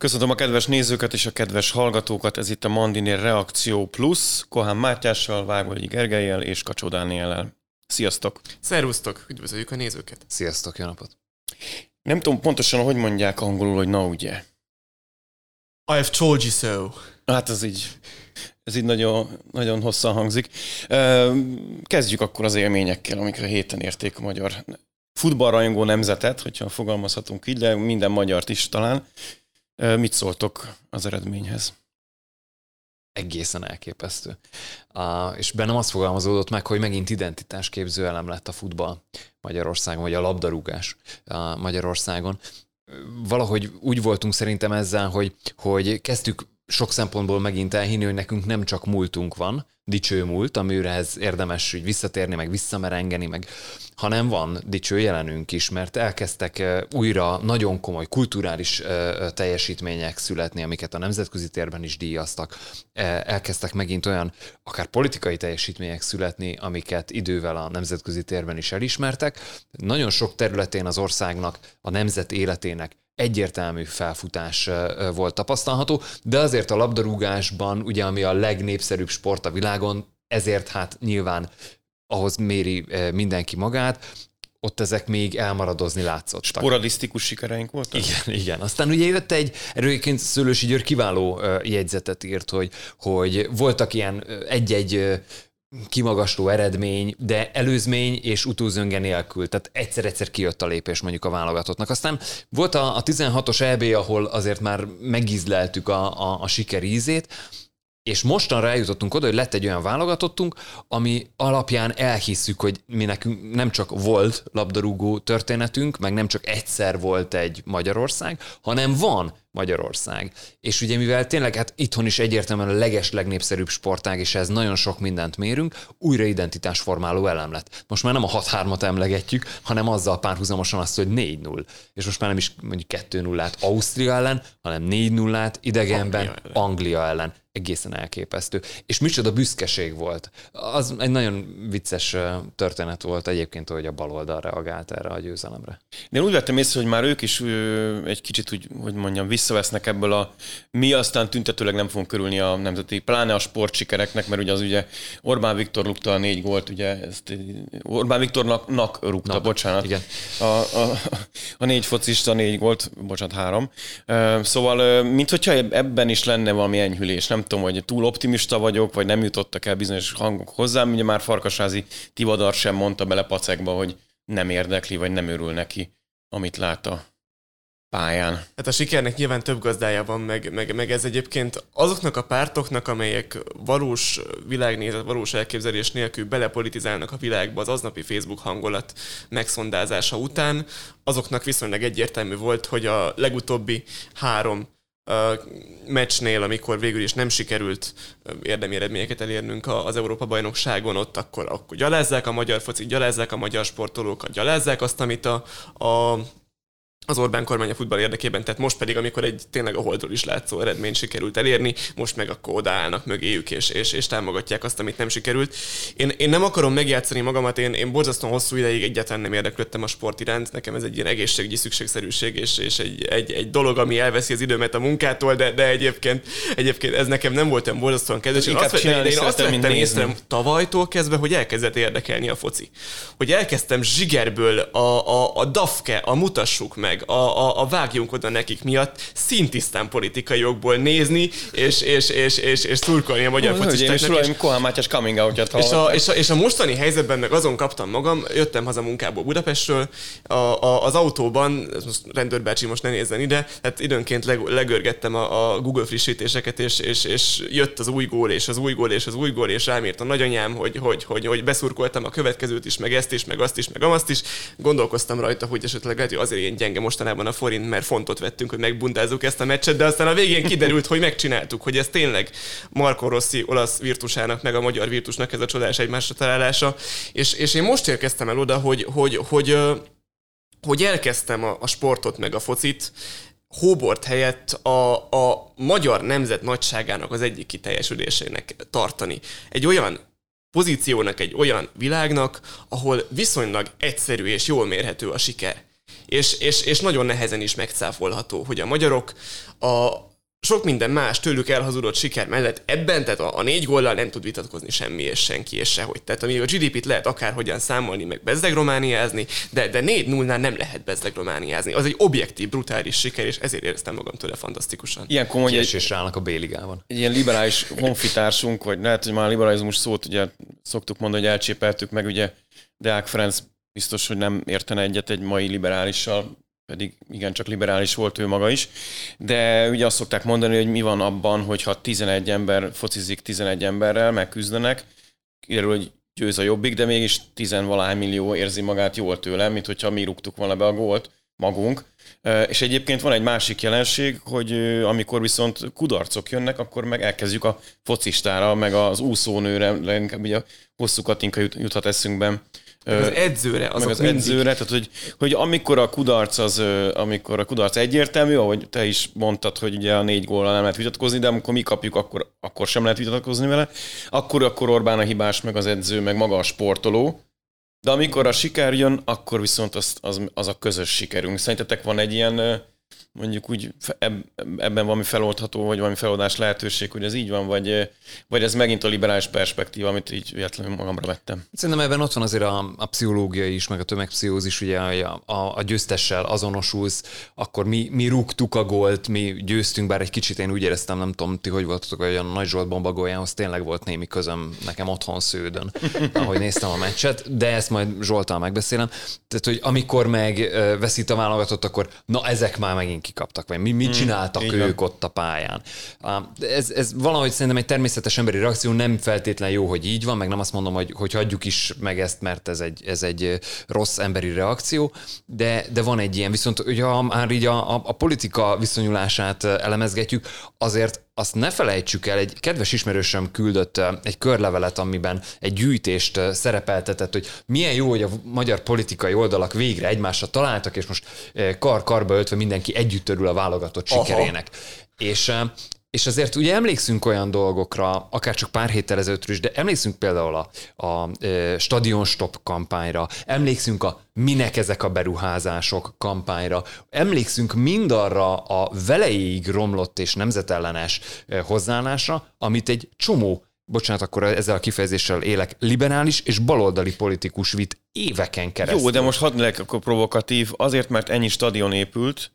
Köszönöm a kedves nézőket és a kedves hallgatókat, ez itt a Mandinér Reakció Plus, Kohán Mátyással, Vágolyi Gergelyel és Kacsó Dániellel. Sziasztok! Szervusztok, üdvözöljük a nézőket! Sziasztok, jó napot! Nem tudom pontosan, hogy mondják angolul, hogy na ugye. I have told you so. Hát ez így, ez így nagyon, nagyon hosszan hangzik. Kezdjük akkor az élményekkel, amikre héten érték a magyar futballrajongó nemzetet, hogyha fogalmazhatunk így, de minden magyart is talán. Mit szóltok az eredményhez? Egészen elképesztő. És bennem azt fogalmazódott meg, hogy megint identitásképző elem lett a futball Magyarországon, vagy a labdarúgás Magyarországon. Valahogy úgy voltunk szerintem ezzel, hogy, hogy kezdtük sok szempontból megint elhinni, hogy nekünk nem csak múltunk van, dicső múlt, amirehez érdemes hogy visszatérni, meg visszamerengeni, meg hanem van dicső jelenünk is, mert elkezdtek újra nagyon komoly kulturális teljesítmények születni, amiket a nemzetközi térben is díjaztak. Elkezdtek megint olyan akár politikai teljesítmények születni, amiket idővel a nemzetközi térben is elismertek. Nagyon sok területén az országnak, a nemzet életének egyértelmű felfutás volt tapasztalható, de azért a labdarúgásban, ugye ami a legnépszerűbb sport a világon, ezért hát nyilván ahhoz méri mindenki magát, ott ezek még elmaradozni látszottak. Sporadisztikus sikereink voltak? Igen, igen. Aztán ugye jött egy, erőként Szőlősi György kiváló jegyzetet írt, hogy, hogy voltak ilyen egy-egy kimagasló eredmény, de előzmény és utózönge nélkül. Tehát egyszer-egyszer kijött a lépés mondjuk a válogatottnak. Aztán volt a, a 16-os EB, ahol azért már megízleltük a, a, a siker ízét, és mostanra eljutottunk oda, hogy lett egy olyan válogatottunk, ami alapján elhisszük, hogy mi nekünk nem csak volt labdarúgó történetünk, meg nem csak egyszer volt egy Magyarország, hanem van Magyarország. És ugye mivel tényleg hát itthon is egyértelműen a leges legnépszerűbb sportág, és ez nagyon sok mindent mérünk, újra identitásformáló elem lett. Most már nem a 6-3-at emlegetjük, hanem azzal párhuzamosan azt, hogy 4-0. És most már nem is mondjuk 2-0-át Ausztria ellen, hanem 4-0-át idegenben Anglia ellen. Anglia ellen egészen elképesztő. És micsoda büszkeség volt. Az egy nagyon vicces történet volt egyébként, hogy a baloldal reagált erre a győzelemre. De én úgy vettem észre, hogy már ők is egy kicsit úgy, hogy mondjam, visszavesznek ebből a mi aztán tüntetőleg nem fogunk körülni a nemzeti, pláne a sportsikereknek, mert ugye az ugye Orbán Viktor rúgta a négy gólt, ugye ezt Orbán Viktornak nak rúgta, Na, bocsánat. Igen. A, a, a négy focista négy gólt, bocsánat, három. Szóval, mint hogyha ebben is lenne valami enyhülés, nem tudom, hogy túl optimista vagyok, vagy nem jutottak el bizonyos hangok hozzám, ugye már Farkasázi Tivadar sem mondta bele pacekba, hogy nem érdekli, vagy nem örül neki, amit lát a pályán. Hát a sikernek nyilván több gazdája van, meg, meg, meg ez egyébként azoknak a pártoknak, amelyek valós világnézet, valós elképzelés nélkül belepolitizálnak a világba az aznapi Facebook hangolat megszondázása után, azoknak viszonylag egyértelmű volt, hogy a legutóbbi három meccsnél, amikor végül is nem sikerült érdemi eredményeket elérnünk az Európa-bajnokságon, ott akkor, akkor gyalázzák a magyar focit, gyalázzák a magyar sportolókat, gyalázzák azt, amit a, a az Orbán kormány a futball érdekében, tehát most pedig, amikor egy tényleg a holdról is látszó eredményt sikerült elérni, most meg akkor odaállnak mögéjük, és, és, és támogatják azt, amit nem sikerült. Én, én nem akarom megjátszani magamat, én, én borzasztóan hosszú ideig egyáltalán nem érdeklődtem a sport iránt, nekem ez egy ilyen egészségügyi szükségszerűség, és, és egy, egy, egy, dolog, ami elveszi az időmet a munkától, de, de egyébként, egyébként ez nekem nem volt olyan borzasztóan kedves. Én azt, vettem, én azt vettem észre tavalytól kezdve, hogy elkezdett érdekelni a foci. Hogy elkezdtem zsigerből a, a, a dafke, a mutassuk meg, meg, a, a, a vágjunk oda nekik miatt szintisztán politikai jogból nézni, és, és, és, és, és szurkolni a magyar focistáknak. És Kohán Mátyás coming out és a, és, a, és a mostani helyzetben meg azon kaptam magam, jöttem haza munkából Budapestről, a, a, az autóban, most rendőrbácsi most ne nézzen ide, hát időnként leg, legörgettem a, a Google frissítéseket, és, és, és jött az új gól, és az új gól, és az új gól, és rám írt a nagyanyám, hogy, hogy, hogy, hogy beszurkoltam a következőt is, meg ezt is, meg azt is, meg azt is. Gondolkoztam rajta, hogy esetleg lehet, hogy azért ilyen gyenge mostanában a forint, mert fontot vettünk, hogy megbundázzuk ezt a meccset, de aztán a végén kiderült, hogy megcsináltuk, hogy ez tényleg Marco Rossi olasz virtusának, meg a magyar virtusnak ez a csodás egymásra találása. És, és én most érkeztem el oda, hogy, hogy, hogy, hogy elkezdtem a, a sportot, meg a focit, Hóbort helyett a, a magyar nemzet nagyságának az egyik kiteljesülésének tartani. Egy olyan pozíciónak, egy olyan világnak, ahol viszonylag egyszerű és jól mérhető a siker és, és, és nagyon nehezen is megcáfolható, hogy a magyarok a, sok minden más tőlük elhazudott siker mellett ebben, tehát a, a négy góllal nem tud vitatkozni semmi és senki és sehogy. Tehát amíg a GDP-t lehet akárhogyan számolni, meg bezdegromániázni, de, de 4 0 nem lehet bezdegromániázni. Az egy objektív, brutális siker, és ezért éreztem magam tőle fantasztikusan. Ilyen komoly és rának a B-ligában. Egy ilyen liberális honfitársunk, vagy lehet, hogy már a liberalizmus szót ugye szoktuk mondani, hogy elcsépeltük meg, ugye Deák Ferenc biztos, hogy nem értene egyet egy mai liberálissal, pedig igen, csak liberális volt ő maga is. De ugye azt szokták mondani, hogy mi van abban, hogyha 11 ember focizik 11 emberrel, megküzdenek, kiderül, hogy győz a jobbik, de mégis 10 valahány millió érzi magát jól tőle, mint hogyha mi rúgtuk volna be a gólt magunk. És egyébként van egy másik jelenség, hogy amikor viszont kudarcok jönnek, akkor meg elkezdjük a focistára, meg az úszónőre, leginkább ugye a hosszú Katinka juthat eszünkben, meg az edzőre, az meg az mindig... edzőre, tehát hogy, hogy amikor a kudarc az, amikor a kudarc egyértelmű, ahogy te is mondtad, hogy ugye a négy góllal nem lehet vitatkozni, de amikor mi kapjuk, akkor, akkor sem lehet vitatkozni vele, akkor, akkor Orbán a hibás, meg az edző, meg maga a sportoló, de amikor a siker jön, akkor viszont az, az, az a közös sikerünk. Szerintetek van egy ilyen mondjuk úgy ebben valami feloldható, vagy valami feloldás lehetőség, hogy ez így van, vagy, vagy ez megint a liberális perspektíva, amit így véletlenül magamra vettem. Szerintem ebben ott van azért a, a pszichológia is, meg a tömegpszichózis, ugye a, a, a győztessel azonosulsz, akkor mi, mi rúgtuk a gólt, mi győztünk, bár egy kicsit én úgy éreztem, nem tudom, ti hogy voltatok, hogy a Nagy Zsolt bombagójához tényleg volt némi közöm nekem otthon sződön, ahogy néztem a meccset, de ezt majd Zsoltal megbeszélem. Tehát, hogy amikor meg veszít a válogatott, akkor na ezek már megint megint kikaptak, vagy mi, mit hmm, csináltak hmm, ők ott a pályán. Ez, ez valahogy szerintem egy természetes emberi reakció, nem feltétlen jó, hogy így van, meg nem azt mondom, hogy, hogy hagyjuk is meg ezt, mert ez egy, ez egy rossz emberi reakció, de, de van egy ilyen, viszont ugye ha már így a, a, a politika viszonyulását elemezgetjük, azért azt ne felejtsük el, egy kedves ismerősöm küldött egy körlevelet, amiben egy gyűjtést szerepeltetett, hogy milyen jó, hogy a magyar politikai oldalak végre egymásra találtak, és most kar-karba öltve mindenki együtt örül a válogatott sikerének. És és azért ugye emlékszünk olyan dolgokra, akár csak pár héttel ezelőttről is, de emlékszünk például a, a e, Stadion Stop kampányra, emlékszünk a minek ezek a beruházások kampányra, emlékszünk mindarra a veleig romlott és nemzetellenes hozzáállásra, amit egy csomó bocsánat, akkor ezzel a kifejezéssel élek, liberális és baloldali politikus vitt éveken keresztül. Jó, de most hadd legyek akkor provokatív, azért, mert ennyi stadion épült,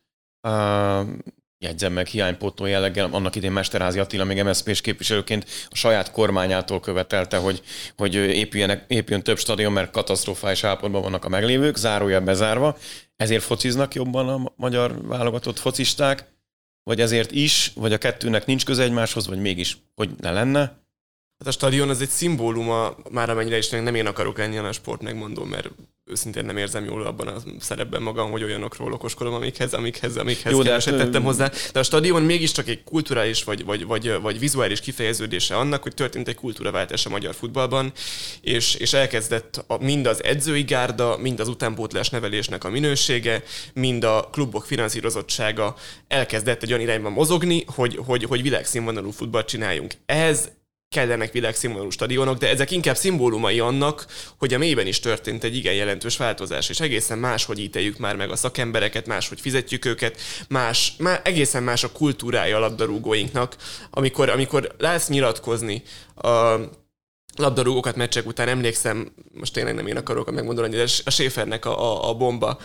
jegyzem meg hiánypótló jelleggel, annak idén Mesterházi Attila még MSZP-s képviselőként a saját kormányától követelte, hogy, hogy épüljenek, épüljön több stadion, mert katasztrofális állapotban vannak a meglévők, zárója bezárva. Ezért fociznak jobban a magyar válogatott focisták, vagy ezért is, vagy a kettőnek nincs köze egymáshoz, vagy mégis, hogy ne lenne. Hát a stadion az egy szimbóluma, már amennyire is nem én akarok lenni a sport megmondó, mert őszintén nem érzem jól abban a szerepben magam, hogy olyanokról okoskodom, amikhez, amikhez, amikhez Jó, keveset hát, tettem hozzá. De a stadion mégiscsak egy kulturális vagy, vagy, vagy, vagy vizuális kifejeződése annak, hogy történt egy kultúraváltás a magyar futballban, és, és elkezdett a, mind az edzői gárda, mind az utánpótlás nevelésnek a minősége, mind a klubok finanszírozottsága elkezdett egy olyan irányba mozogni, hogy, hogy, hogy világszínvonalú futballt csináljunk. Ez kellenek világszínvonalú stadionok, de ezek inkább szimbólumai annak, hogy a mélyben is történt egy igen jelentős változás, és egészen máshogy ítéljük már meg a szakembereket, máshogy fizetjük őket, más, má, egészen más a kultúrája a labdarúgóinknak, amikor, amikor látsz nyilatkozni a labdarúgókat meccsek után emlékszem, most tényleg nem én akarok megmondani, de a Schäfernek a, a, a bomba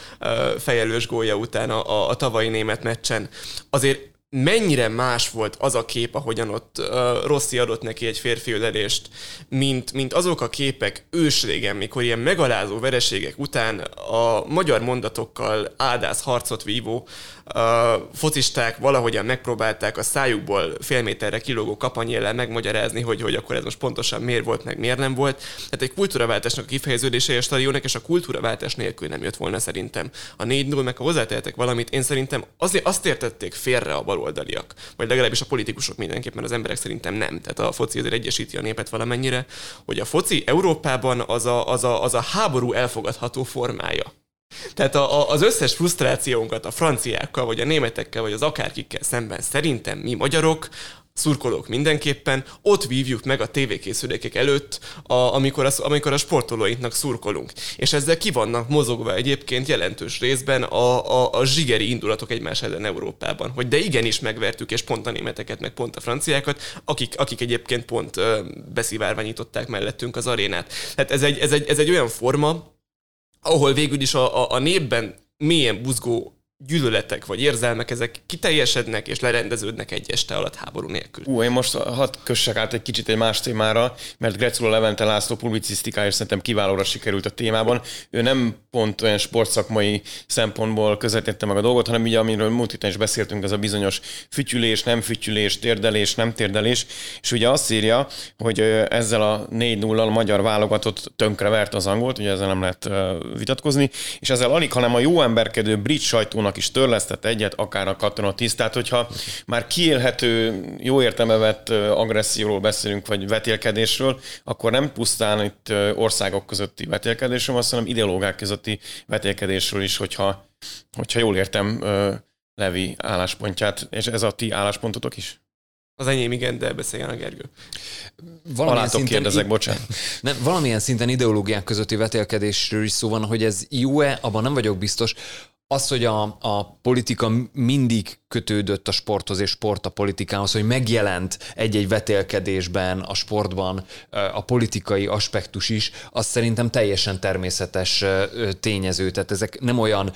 fejelős gólya után a, a, a tavalyi német meccsen. Azért mennyire más volt az a kép, ahogyan ott uh, Rossi adott neki egy férfi ölelést, mint, mint azok a képek ősrégen, mikor ilyen megalázó vereségek után a magyar mondatokkal áldász harcot vívó a focisták valahogyan megpróbálták a szájukból fél méterre kilógó kapanyéllel megmagyarázni, hogy, hogy akkor ez most pontosan miért volt, meg miért nem volt. Tehát egy kultúraváltásnak a kifejeződése a stadionnak, és a kultúraváltás nélkül nem jött volna szerintem. A 4 0 meg ha hozzátehetek valamit, én szerintem azért azt értették félre a baloldaliak, vagy legalábbis a politikusok mindenképpen, az emberek szerintem nem. Tehát a foci azért egyesíti a népet valamennyire, hogy a foci Európában az a, az a, az a háború elfogadható formája. Tehát a, a, az összes frusztrációnkat a franciákkal, vagy a németekkel, vagy az akárkikkel szemben szerintem mi magyarok szurkolók mindenképpen, ott vívjuk meg a tévékészülékek előtt, a, amikor, a, amikor a sportolóinknak szurkolunk. És ezzel ki vannak mozogva egyébként jelentős részben a, a, a zsigeri indulatok egymás ellen Európában. Hogy de igenis megvertük, és pont a németeket, meg pont a franciákat, akik, akik egyébként pont ö, beszivárványították mellettünk az arénát. Tehát ez egy, ez egy, ez egy olyan forma, ahol végül is a, a, a népben mélyen buzgó gyűlöletek vagy érzelmek, ezek kiteljesednek és lerendeződnek egy este alatt háború nélkül. Ú, én most hadd kössek át egy kicsit egy más témára, mert Grecula Levente László publicisztikája szerintem kiválóra sikerült a témában. Ő nem pont olyan sportszakmai szempontból közvetítette meg a dolgot, hanem ugye, amiről múlt héten is beszéltünk, ez a bizonyos fütyülés, nem fütyülés, térdelés, nem térdelés, és ugye azt írja, hogy ezzel a 4-0-al a magyar válogatott tönkrevert az angolt, ugye ezzel nem lehet vitatkozni, és ezzel alig, hanem a jó emberkedő brit sajtónak katonák is törlesztett egyet, akár a katonatiszt. Tehát, hogyha már kiélhető, jó értelme vett agresszióról beszélünk, vagy vetélkedésről, akkor nem pusztán itt országok közötti vetélkedésről van, hanem ideológák közötti vetélkedésről is, hogyha, hogyha jól értem Levi álláspontját, és ez a ti álláspontotok is? Az enyém igen, de beszéljen a Gergő. Valamilyen szinten, kérdezek, bocsánat. Nem, valamilyen szinten ideológiák közötti vetélkedésről is szó van, hogy ez jó-e, abban nem vagyok biztos az, hogy a, a politika mindig kötődött a sporthoz és sport a politikához, hogy megjelent egy-egy vetélkedésben, a sportban a politikai aspektus is, az szerintem teljesen természetes tényező. Tehát ezek nem olyan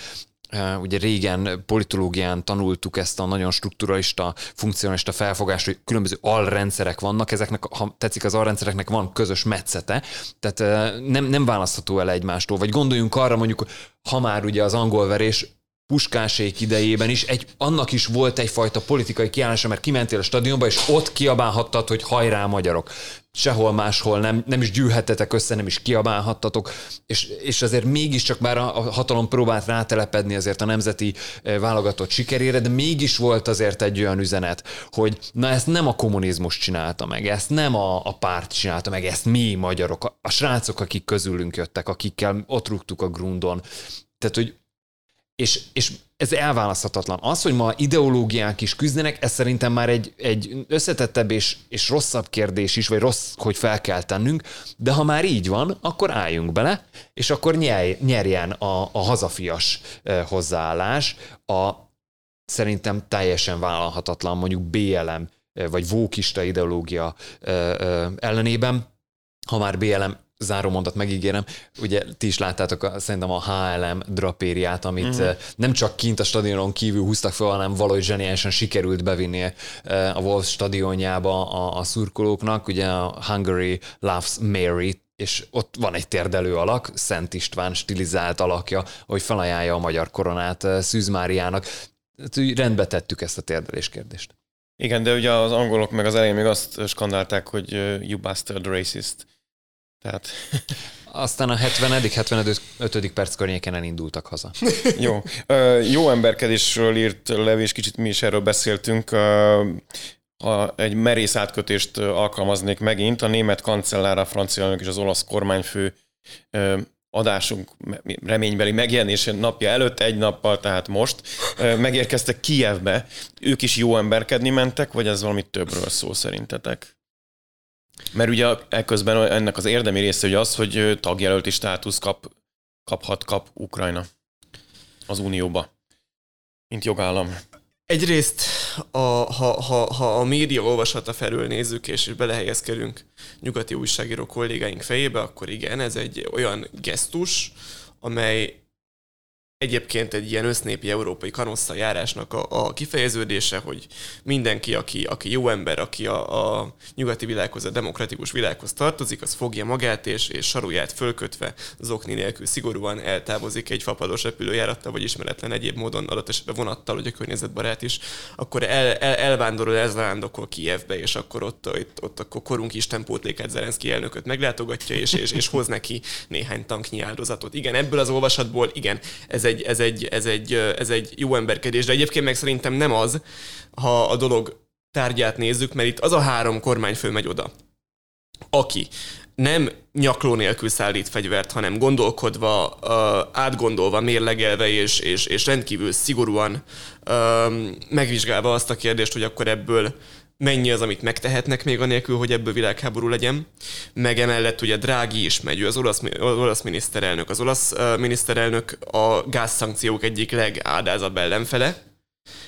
ugye régen politológián tanultuk ezt a nagyon strukturalista, funkcionalista felfogást, hogy különböző alrendszerek vannak, ezeknek, ha tetszik, az alrendszereknek van közös metszete, tehát nem, nem választható el egymástól. Vagy gondoljunk arra mondjuk, ha már ugye az angol verés puskásék idejében is, egy, annak is volt egyfajta politikai kiállása, mert kimentél a stadionba, és ott kiabálhattad, hogy hajrá magyarok. Sehol máshol nem, nem is gyűlhettetek össze, nem is kiabálhattatok, és, és azért mégiscsak már a, a hatalom próbált rátelepedni azért a nemzeti e, válogatott sikerére, de mégis volt azért egy olyan üzenet, hogy na ezt nem a kommunizmus csinálta meg, ezt nem a, a párt csinálta meg, ezt mi magyarok, a, a srácok, akik közülünk jöttek, akikkel ott rúgtuk a grundon. Tehát, hogy és, és ez elválaszthatatlan. Az, hogy ma ideológiák is küzdenek, ez szerintem már egy, egy összetettebb és, és rosszabb kérdés is, vagy rossz, hogy fel kell tennünk, de ha már így van, akkor álljunk bele, és akkor nyerj, nyerjen a, a hazafias hozzáállás, a szerintem teljesen vállalhatatlan mondjuk BLM vagy vókista ideológia ellenében, ha már BLM záró mondat megígérem, ugye ti is láttátok a, szerintem a HLM drapériát, amit mm. nem csak kint a stadionon kívül húztak fel, hanem valahogy zseniálisan sikerült bevinni eh, a Wolves stadionjába a, a szurkolóknak, ugye a Hungary Loves Mary és ott van egy térdelő alak, Szent István stilizált alakja, hogy felajánlja a magyar koronát eh, Szűz Máriának. Hát, rendbe tettük ezt a térdelés kérdést. Igen, de ugye az angolok meg az elején még azt skandálták, hogy you bastard racist. Tehát... Aztán a 70 75. perc környéken elindultak haza. Jó. Jó emberkedésről írt Levés, kicsit mi is erről beszéltünk. Ha egy merész átkötést alkalmaznék megint, a német kancellár, a francia és az olasz kormányfő adásunk reménybeli megjelenése napja előtt, egy nappal, tehát most, megérkeztek Kijevbe. Ők is jó emberkedni mentek, vagy ez valami többről szó szerintetek? Mert ugye ekközben ennek az érdemi része hogy az, hogy tagjelölti státusz kap, kaphat, kap Ukrajna az Unióba, mint jogállam. Egyrészt, a, ha, ha, ha a média olvasata felül nézzük, és belehelyezkedünk nyugati újságíró kollégáink fejébe, akkor igen, ez egy olyan gesztus, amely egyébként egy ilyen össznépi európai kanossza járásnak a, a kifejeződése, hogy mindenki, aki, aki jó ember, aki a, a nyugati világhoz, a demokratikus világhoz tartozik, az fogja magát, és, és saruját fölkötve, zokni nélkül szigorúan eltávozik egy fapados repülőjárattal, vagy ismeretlen egyéb módon, adott esetben vonattal, hogy a környezetbarát is, akkor el, el, elvándorol, elzándokol Kievbe, és akkor ott, ott, ott akkor korunk Isten pótlékát Zelenszky elnököt meglátogatja, és, és, és hoz neki néhány tanknyi áldozatot. Igen, ebből az olvasatból, igen, ez egy egy, ez, egy, ez, egy, ez egy jó emberkedés, de egyébként meg szerintem nem az, ha a dolog tárgyát nézzük, mert itt az a három kormányfő megy oda, aki nem nyakló nélkül szállít fegyvert, hanem gondolkodva, átgondolva, mérlegelve és, és, és rendkívül szigorúan megvizsgálva azt a kérdést, hogy akkor ebből mennyi az, amit megtehetnek még anélkül, hogy ebből világháború legyen. Meg emellett ugye Drági is megy, az olasz, olasz miniszterelnök. Az olasz uh, miniszterelnök a gázszankciók egyik legádázabb ellenfele,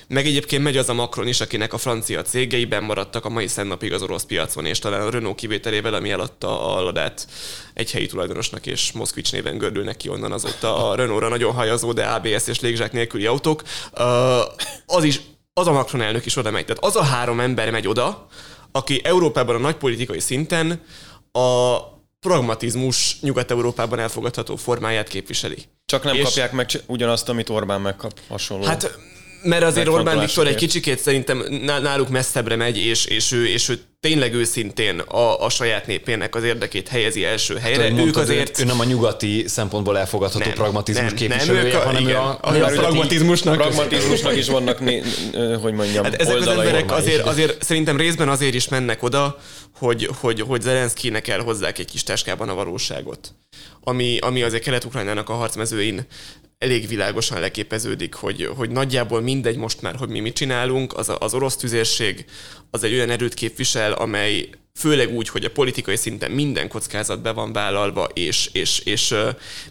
meg egyébként megy az a Macron is, akinek a francia cégeiben maradtak a mai szennapig az orosz piacon, és talán a Renault kivételével, ami eladta a Ladát egy helyi tulajdonosnak, és Moszkvics néven gördülnek ki onnan azóta a Renault-ra nagyon hajazó, de ABS és légzsák nélküli autók. Az is, az a Macron elnök is oda megy. Tehát az a három ember megy oda, aki Európában a nagypolitikai szinten a pragmatizmus Nyugat-Európában elfogadható formáját képviseli. Csak nem és kapják meg ugyanazt, amit Orbán megkap hasonló. Hát mert azért Orbán Viktor egy kicsikét szerintem náluk messzebbre megy, és, és, ő, és ő tényleg őszintén a, a saját népének az érdekét helyezi első hát, helyre. Hát, ők azért... Ő nem a nyugati szempontból elfogadható nem, pragmatizmus nem, képviselője, nem, hanem igen, ő a, a, a pragmatizmusnak. Pragmatizmusnak is vannak, né, hogy mondjam, hát ezek az emberek azért, azért, szerintem részben azért is mennek oda, hogy, hogy, hogy Zelenszkinek elhozzák egy kis táskában a valóságot. Ami, ami azért Kelet-Ukrajnának a harcmezőin elég világosan leképeződik, hogy, hogy nagyjából mindegy most már, hogy mi mit csinálunk, az, az orosz tüzérség az egy olyan erőt képvisel, amely főleg úgy, hogy a politikai szinten minden kockázat be van vállalva, és, és, és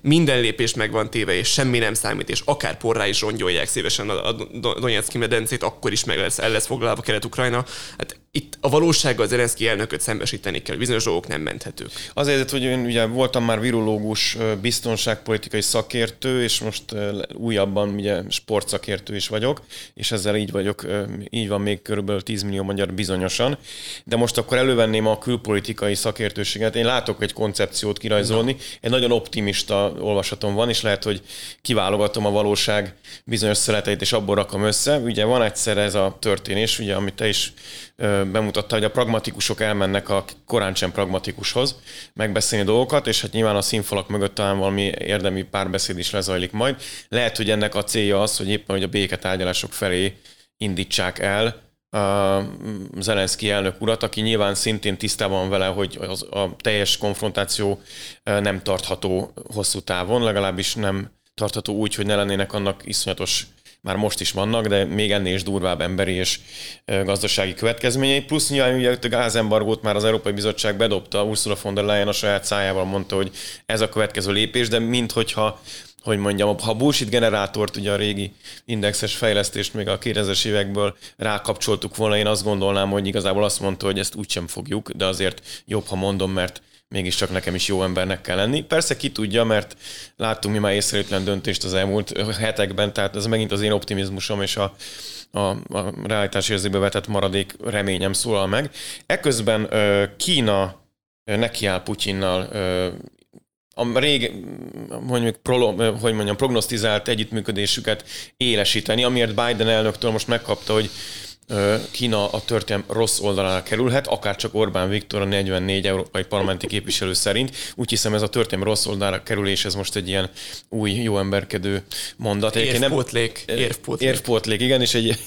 minden lépés meg van téve, és semmi nem számít, és akár porrá is rongyolják szívesen a, Donetszki medencét, akkor is meg lesz, el lesz foglalva Kelet-Ukrajna. Hát itt a valósággal az Zelenszky elnököt szembesíteni kell, bizonyos dolgok nem menthetők. Azért, hogy én ugye voltam már virológus, biztonságpolitikai szakértő, és most újabban ugye sportszakértő is vagyok, és ezzel így vagyok, így van még körülbelül 10 millió magyar bizonyosan. De most akkor elővenném a külpolitikai szakértőséget. Én látok egy koncepciót kirajzolni, egy nagyon optimista olvasatom van, és lehet, hogy kiválogatom a valóság bizonyos szereteit, és abból rakom össze. Ugye van egyszer ez a történés, ugye, amit te is bemutatta, hogy a pragmatikusok elmennek a korán sem pragmatikushoz megbeszélni dolgokat, és hát nyilván a színfalak mögött talán valami érdemi párbeszéd is lezajlik majd. Lehet, hogy ennek a célja az, hogy éppen hogy a béketárgyalások felé indítsák el Zelenszky elnök urat, aki nyilván szintén tisztában vele, hogy az, a teljes konfrontáció nem tartható hosszú távon, legalábbis nem tartható úgy, hogy ne lennének annak iszonyatos már most is vannak, de még ennél is durvább emberi és gazdasági következményei. Plusz nyilván ugye a gázembargót már az Európai Bizottság bedobta, Ursula von der Leyen a saját szájával mondta, hogy ez a következő lépés, de minthogyha hogy mondjam, ha a bullshit generátort, ugye a régi indexes fejlesztést még a 2000-es évekből rákapcsoltuk volna, én azt gondolnám, hogy igazából azt mondta, hogy ezt úgysem fogjuk, de azért jobb, ha mondom, mert mégiscsak nekem is jó embernek kell lenni. Persze ki tudja, mert láttunk mi már észrevétlen döntést az elmúlt hetekben, tehát ez megint az én optimizmusom és a, a, a realitás érzébe vetett maradék reményem szólal meg. Eközben Kína nekiáll Putyinnal a rég, mondjuk, prolo, hogy mondjam, prognosztizált együttműködésüket élesíteni, amiért Biden elnöktől most megkapta, hogy Kína a történelem rossz oldalára kerülhet, akár csak Orbán Viktor a 44 európai parlamenti képviselő szerint. Úgy hiszem ez a történelem rossz oldalára kerülés, ez most egy ilyen új, jó emberkedő mondat. Érvpótlék. Érvpótlék. Érvpótlék, igen, és egy,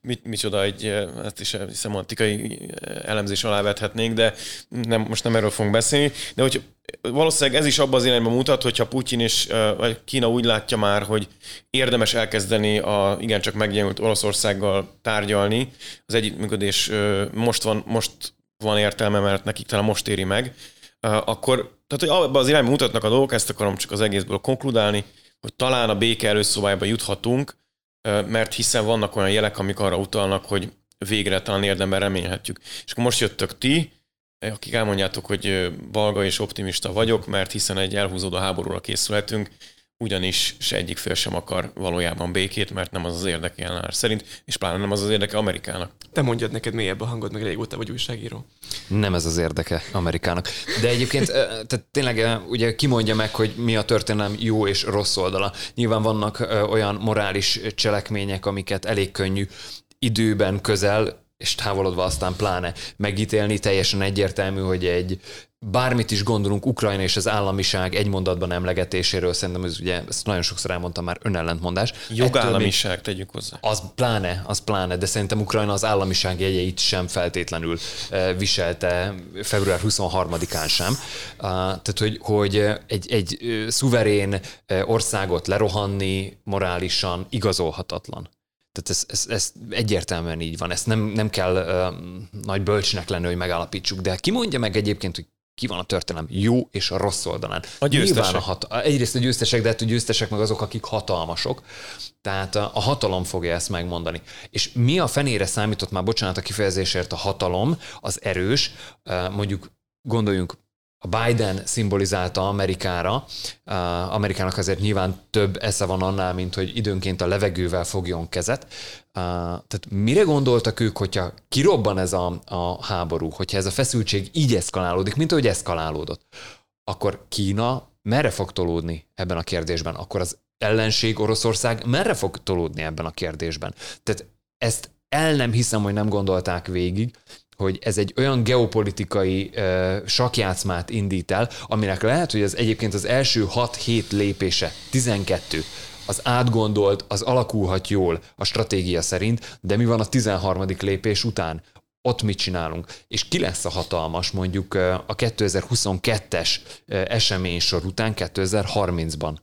mit, micsoda, egy, ezt is szemantikai elemzés alá vethetnénk, de nem, most nem erről fogunk beszélni. De hogy valószínűleg ez is abban az irányban mutat, hogyha Putyin és vagy Kína úgy látja már, hogy érdemes elkezdeni a igencsak meggyengült Oroszországgal tárgyalni, az együttműködés most van, most van értelme, mert nekik talán most éri meg, akkor, tehát hogy abban az irányban mutatnak a dolgok, ezt akarom csak az egészből konkludálni, hogy talán a béke előszobájába juthatunk, mert hiszen vannak olyan jelek, amik arra utalnak, hogy végre talán érdemben remélhetjük. És akkor most jöttök ti, akik elmondjátok, hogy balga és optimista vagyok, mert hiszen egy elhúzódó háborúra készülhetünk, ugyanis se egyik fél sem akar valójában békét, mert nem az az érdeke jelenleg szerint, és pláne nem az az érdeke Amerikának. Te mondjad neked mélyebb a hangod, meg régóta vagy újságíró. Nem ez az érdeke Amerikának. De egyébként tehát tényleg ugye kimondja meg, hogy mi a történelem jó és rossz oldala. Nyilván vannak olyan morális cselekmények, amiket elég könnyű időben közel és távolodva aztán pláne megítélni, teljesen egyértelmű, hogy egy bármit is gondolunk Ukrajna és az államiság egy mondatban emlegetéséről, szerintem ez ugye, ezt nagyon sokszor elmondtam már, önellentmondás. Jogállamiság, még, tegyük hozzá. Az pláne, az pláne, de szerintem Ukrajna az államiság jegyeit sem feltétlenül eh, viselte február 23-án sem. Tehát, hogy, hogy egy, egy eh, szuverén eh, országot lerohanni morálisan igazolhatatlan. Tehát ez, ez, ez egyértelműen így van. Ezt nem, nem kell uh, nagy bölcsnek lenni, hogy megállapítsuk, de ki mondja meg egyébként, hogy ki van a történelem jó és a rossz oldalán. A győztesek. Nyilván a hat- egyrészt a győztesek, de hát a győztesek meg azok, akik hatalmasok. Tehát a hatalom fogja ezt megmondani. És mi a fenére számított már, bocsánat a kifejezésért, a hatalom, az erős, mondjuk gondoljunk a Biden szimbolizálta Amerikára. Amerikának azért nyilván több esze van annál, mint hogy időnként a levegővel fogjon kezet. Tehát mire gondoltak ők, hogyha kirobban ez a, a háború, hogyha ez a feszültség így eszkalálódik, mint ahogy eszkalálódott, akkor Kína merre fog tolódni ebben a kérdésben? Akkor az ellenség Oroszország merre fog tolódni ebben a kérdésben? Tehát ezt el nem hiszem, hogy nem gondolták végig, hogy ez egy olyan geopolitikai uh, sakjátszmát indít el, aminek lehet, hogy az egyébként az első 6-7 lépése, 12, az átgondolt, az alakulhat jól a stratégia szerint, de mi van a 13. lépés után? Ott mit csinálunk? És ki lesz a hatalmas mondjuk a 2022-es eseménysor után 2030-ban?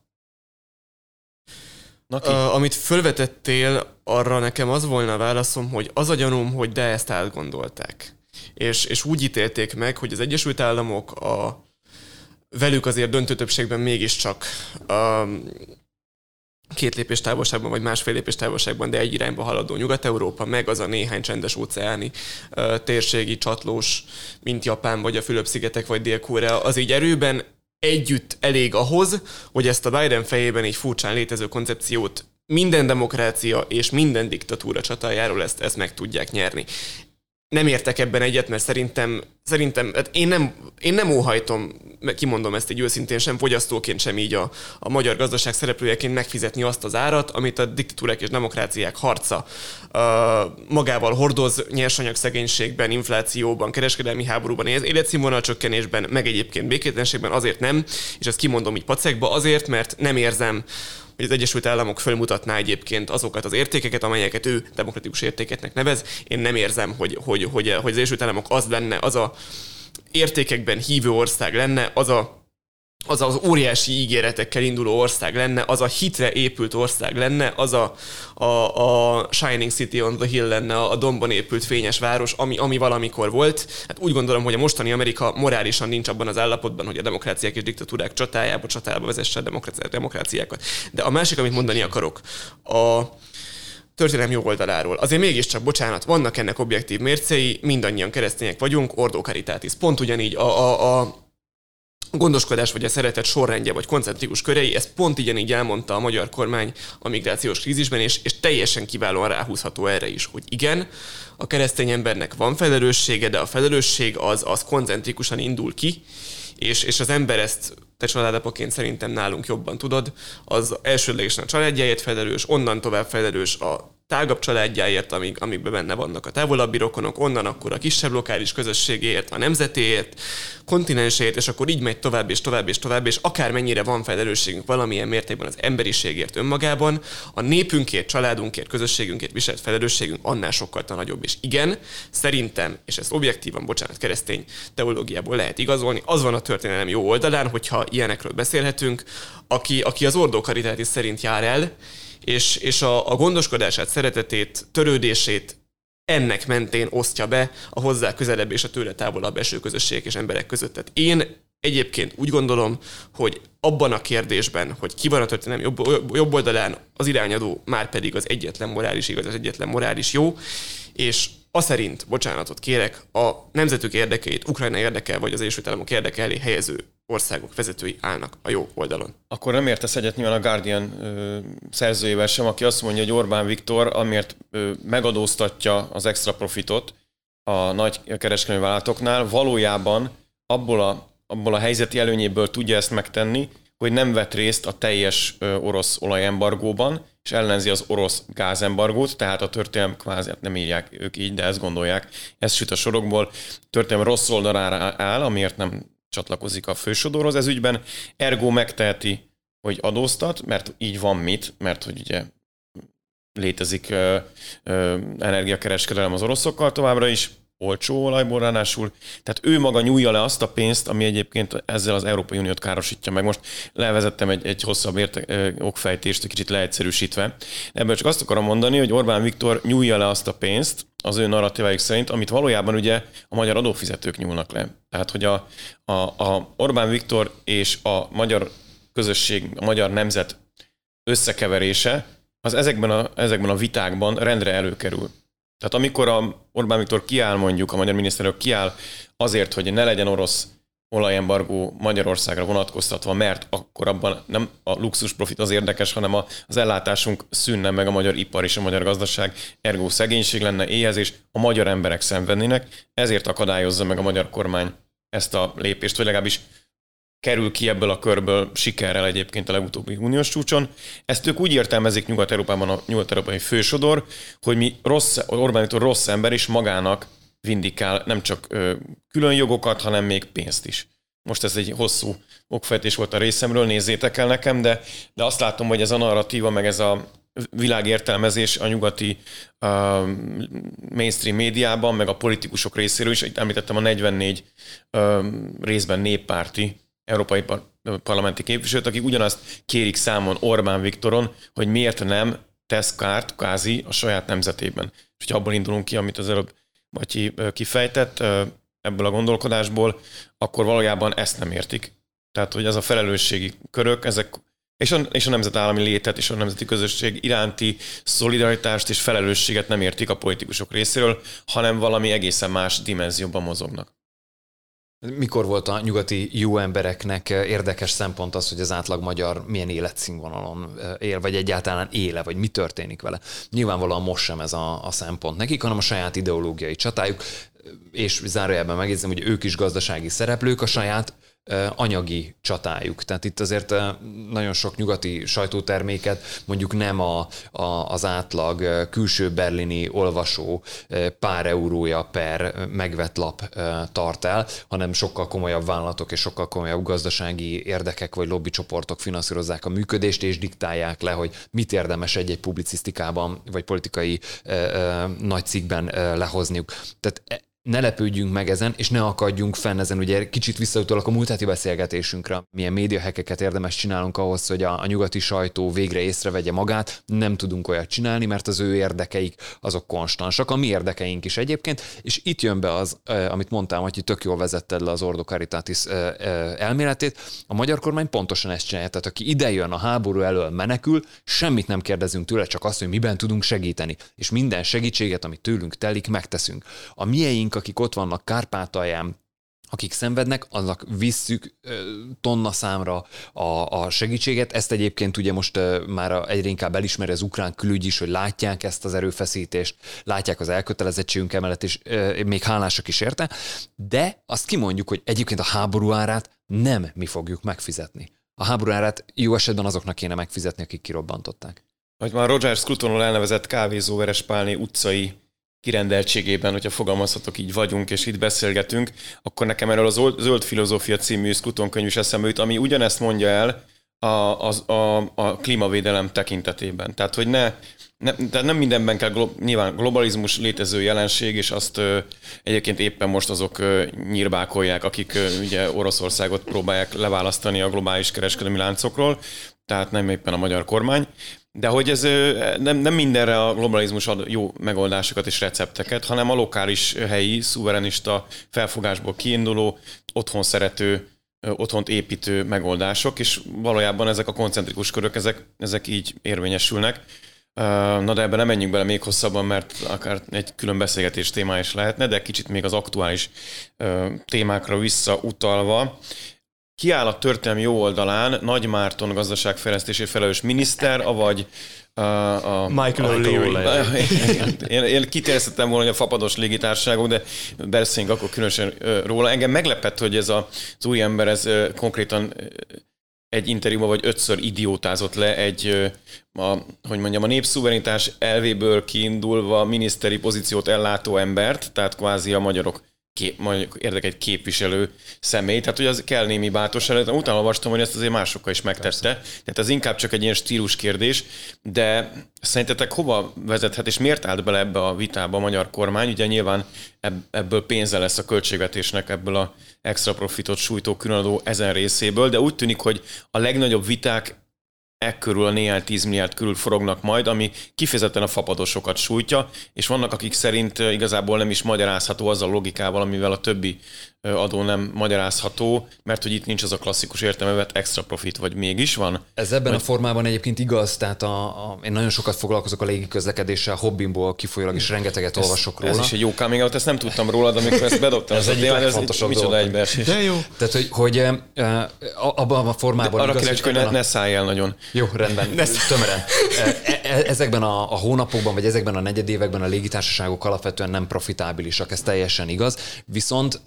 Uh, amit fölvetettél, arra nekem az volna a válaszom, hogy az a gyanúm, hogy de ezt átgondolták. És, és úgy ítélték meg, hogy az Egyesült Államok a velük azért döntő többségben mégiscsak a két lépés távolságban, vagy másfél lépés távolságban, de egy irányba haladó Nyugat-Európa, meg az a néhány csendes óceáni uh, térségi csatlós, mint Japán, vagy a Fülöp-szigetek, vagy Dél-Korea, az így erőben együtt elég ahhoz, hogy ezt a Biden fejében egy furcsán létező koncepciót minden demokrácia és minden diktatúra csatájáról ezt, ezt meg tudják nyerni nem értek ebben egyet, mert szerintem, szerintem hát én, nem, én nem óhajtom, kimondom ezt egy őszintén sem, fogyasztóként sem így a, a magyar gazdaság szereplőjeként megfizetni azt az árat, amit a diktatúrák és demokráciák harca uh, magával hordoz nyersanyag szegénységben, inflációban, kereskedelmi háborúban, életszínvonal csökkenésben, meg egyébként békétlenségben azért nem, és ezt kimondom így pacekba, azért, mert nem érzem hogy az Egyesült Államok fölmutatná egyébként azokat az értékeket, amelyeket ő demokratikus értékeknek nevez. Én nem érzem, hogy, hogy, hogy, hogy az Egyesült Államok az lenne, az a értékekben hívő ország lenne, az a az az óriási ígéretekkel induló ország lenne, az a hitre épült ország lenne, az a, a, a Shining City on the Hill lenne, a dombon épült fényes város, ami, ami valamikor volt. Hát úgy gondolom, hogy a mostani Amerika morálisan nincs abban az állapotban, hogy a demokráciák és diktatúrák csatájába, csatájába vezesse a demokráciákat. De a másik, amit mondani akarok, a, történelem jó oldaláról. Azért mégiscsak, bocsánat, vannak ennek objektív mércei, mindannyian keresztények vagyunk, ordó caritátis. Pont ugyanígy a, a, a gondoskodás vagy a szeretet sorrendje vagy koncentrikus körei, ezt pont így elmondta a magyar kormány a migrációs krízisben, és, és teljesen kiválóan ráhúzható erre is, hogy igen, a keresztény embernek van felelőssége, de a felelősség az, az koncentrikusan indul ki, és, és az ember ezt te családapaként szerintem nálunk jobban tudod, az elsődlegesen a családjáért felelős, onnan tovább felelős a tágabb családjáért, amik, amikben benne vannak a távolabbi rokonok, onnan akkor a kisebb lokális közösségéért, a nemzetéért, kontinenséért, és akkor így megy tovább és tovább és tovább, és akármennyire van felelősségünk valamilyen mértékben az emberiségért önmagában, a népünkért, családunkért, közösségünkért viselt felelősségünk annál sokkal nagyobb. És igen, szerintem, és ezt objektívan, bocsánat, keresztény teológiából lehet igazolni, az van a történelem jó oldalán, hogyha ilyenekről beszélhetünk, aki, aki az ordó szerint jár el, és, és a, a gondoskodását, szeretetét, törődését ennek mentén osztja be a hozzá közelebb és a tőle távolabb eső közösség és emberek között. Tehát én egyébként úgy gondolom, hogy abban a kérdésben, hogy ki van a történelem jobb, jobb oldalán, az irányadó már pedig az egyetlen morális igaz, az egyetlen morális jó, és a szerint, bocsánatot kérek, a nemzetük érdekeit, Ukrajna érdeke vagy az Egyesült Államok érdeke elé helyező országok vezetői állnak a jó oldalon. Akkor nem értesz egyet nyilván a Guardian ö, szerzőjével sem, aki azt mondja, hogy Orbán Viktor, amiért ö, megadóztatja az extra profitot a nagy kereskedelmi vállalatoknál, valójában abból a, abból a helyzeti előnyéből tudja ezt megtenni, hogy nem vett részt a teljes ö, orosz olajembargóban, és ellenzi az orosz gázembargót, tehát a történelem kvázi, hát nem írják ők így, de ezt gondolják, ez süt a sorokból, történelem rossz oldalára áll, amiért nem csatlakozik a fősodorhoz ez ügyben, ergo megteheti, hogy adóztat, mert így van mit, mert hogy ugye létezik ö, ö, energiakereskedelem az oroszokkal továbbra is, olcsó olajból ráadásul. Tehát ő maga nyújja le azt a pénzt, ami egyébként ezzel az Európai Uniót károsítja meg. Most levezettem egy, egy hosszabb érte, ö, okfejtést, egy kicsit leegyszerűsítve. Ebből csak azt akarom mondani, hogy Orbán Viktor nyújja le azt a pénzt, az ő narratívájuk szerint, amit valójában ugye a magyar adófizetők nyúlnak le. Tehát, hogy a, a, a Orbán Viktor és a magyar közösség, a magyar nemzet összekeverése, az ezekben a, ezekben a vitákban rendre előkerül. Tehát amikor a Orbán Viktor kiáll mondjuk, a magyar miniszterelnök kiáll azért, hogy ne legyen orosz olajembargó Magyarországra vonatkoztatva, mert akkor abban nem a luxus profit az érdekes, hanem az ellátásunk szűnne meg a magyar ipar és a magyar gazdaság, ergo szegénység lenne, éhezés, a magyar emberek szenvednének, ezért akadályozza meg a magyar kormány ezt a lépést, vagy legalábbis kerül ki ebből a körből sikerrel egyébként a legutóbbi uniós csúcson. Ezt ők úgy értelmezik Nyugat-Európában a nyugat-európai fősodor, hogy mi rossz, Orbán Viktor rossz ember is magának vindikál nem csak ö, külön jogokat, hanem még pénzt is. Most ez egy hosszú okfejtés volt a részemről, nézzétek el nekem, de, de azt látom, hogy ez a narratíva, meg ez a világértelmezés a nyugati uh, mainstream médiában, meg a politikusok részéről is, itt említettem a 44 uh, részben néppárti európai parlamenti képviselőt, akik ugyanazt kérik számon Orbán Viktoron, hogy miért nem tesz kárt kázi a saját nemzetében. És hogyha abból indulunk ki, amit az előbb Matyi kifejtett ebből a gondolkodásból, akkor valójában ezt nem értik. Tehát, hogy ez a felelősségi körök, ezek és a, és a nemzetállami létet és a nemzeti közösség iránti szolidaritást és felelősséget nem értik a politikusok részéről, hanem valami egészen más dimenzióban mozognak. Mikor volt a nyugati jó embereknek érdekes szempont az, hogy az átlag magyar milyen életszínvonalon él, vagy egyáltalán éle, vagy mi történik vele? Nyilvánvalóan most sem ez a, a szempont nekik, hanem a saját ideológiai csatájuk, és zárójelben megjegyzem, hogy ők is gazdasági szereplők, a saját anyagi csatájuk. Tehát itt azért nagyon sok nyugati sajtóterméket mondjuk nem a, a, az átlag külső berlini olvasó pár eurója per megvett lap tart el, hanem sokkal komolyabb vállalatok és sokkal komolyabb gazdasági érdekek vagy lobbycsoportok finanszírozzák a működést és diktálják le, hogy mit érdemes egy-egy publicisztikában vagy politikai nagy cikkben lehozniuk. Tehát e, ne lepődjünk meg ezen, és ne akadjunk fenn ezen. Ugye kicsit visszautalak a múlt heti beszélgetésünkre, milyen médiahekeket érdemes csinálunk ahhoz, hogy a, a nyugati sajtó végre észrevegye magát. Nem tudunk olyat csinálni, mert az ő érdekeik azok konstansak, a mi érdekeink is egyébként, és itt jön be az, amit mondtam, hogy tök jól vezetted le az Ordo Caritatis elméletét. A magyar kormány pontosan ezt csinálja. Tehát aki ide jön a háború elől menekül, semmit nem kérdezünk tőle, csak azt, hogy miben tudunk segíteni. És minden segítséget, amit tőlünk telik, megteszünk. A mieink akik ott vannak Kárpátalján, akik szenvednek, annak visszük tonna számra a, a segítséget. Ezt egyébként ugye most már egyre inkább elismeri az ukrán külügy is, hogy látják ezt az erőfeszítést, látják az elkötelezettségünk emellett, és még hálásak is érte, de azt kimondjuk, hogy egyébként a háború árát nem mi fogjuk megfizetni. A háború árát jó esetben azoknak kéne megfizetni, akik kirobbantották. Hogy már Roger Scrutonról elnevezett kávézó Verespálné utcai kirendeltségében, hogyha fogalmazhatok így vagyunk, és itt beszélgetünk, akkor nekem erről a Zöld Filozófia című Skuton könyv is eszembe jut, ami ugyanezt mondja el a, a, a, a klímavédelem tekintetében. Tehát, hogy ne, ne, tehát nem mindenben kell, glo, nyilván globalizmus létező jelenség, és azt ö, egyébként éppen most azok ö, nyírbákolják, akik ö, ugye Oroszországot próbálják leválasztani a globális kereskedelmi láncokról, tehát nem éppen a magyar kormány, de hogy ez nem, nem mindenre a globalizmus ad jó megoldásokat és recepteket, hanem a lokális helyi, szuverenista felfogásból kiinduló, otthon szerető, otthont építő megoldások, és valójában ezek a koncentrikus körök, ezek, ezek így érvényesülnek. Na de ebben nem menjünk bele még hosszabban, mert akár egy külön beszélgetés témája is lehetne, de kicsit még az aktuális témákra visszautalva kiáll a történelmi jó oldalán Nagy Márton gazdaságfejlesztési felelős miniszter, avagy a, a Michael O'Leary. Én, én kitéreztettem volna, hogy a fapados légitársaságok, de beszéljünk akkor különösen róla. Engem meglepett, hogy ez a, az új ember, ez konkrétan egy interjúban vagy ötször idiótázott le egy, a, hogy mondjam, a népszuverenitás elvéből kiindulva miniszteri pozíciót ellátó embert, tehát kvázi a magyarok kép, mondjuk érdek egy képviselő személy, tehát hogy az kell némi bátorság. Utána olvastam, hogy ezt azért másokkal is megtette. Persze. Tehát az inkább csak egy ilyen stílus kérdés, de szerintetek hova vezethet, és miért állt bele ebbe a vitába a magyar kormány? Ugye nyilván ebből pénze lesz a költségvetésnek, ebből a extra profitot sújtó különadó ezen részéből, de úgy tűnik, hogy a legnagyobb viták ekkörül a néhány tíz milliárd körül forognak majd, ami kifejezetten a fapadosokat sújtja, és vannak, akik szerint igazából nem is magyarázható az a logikával, amivel a többi adó nem magyarázható, mert hogy itt nincs az a klasszikus értelmevet extra profit, vagy mégis van? Ez ebben vagy... a formában egyébként igaz, tehát a, a, én nagyon sokat foglalkozok a légi közlekedéssel, hobbimból kifolyólag is rengeteget ez, olvasok róla. Ez is egy jó coming out, ezt nem tudtam róla, de amikor ezt bedobtam, ez, egy témát, ez fontosabb micsoda egybeesés. De jó. Tehát, hogy, hogy abban a formában... De arra igaz, hogy ne, a... ne szállj el nagyon. Jó, rendben, ne tömören. E, ezekben a, a hónapokban, vagy ezekben a negyedévekben a légitársaságok alapvetően nem profitábilisak, ez teljesen igaz. Viszont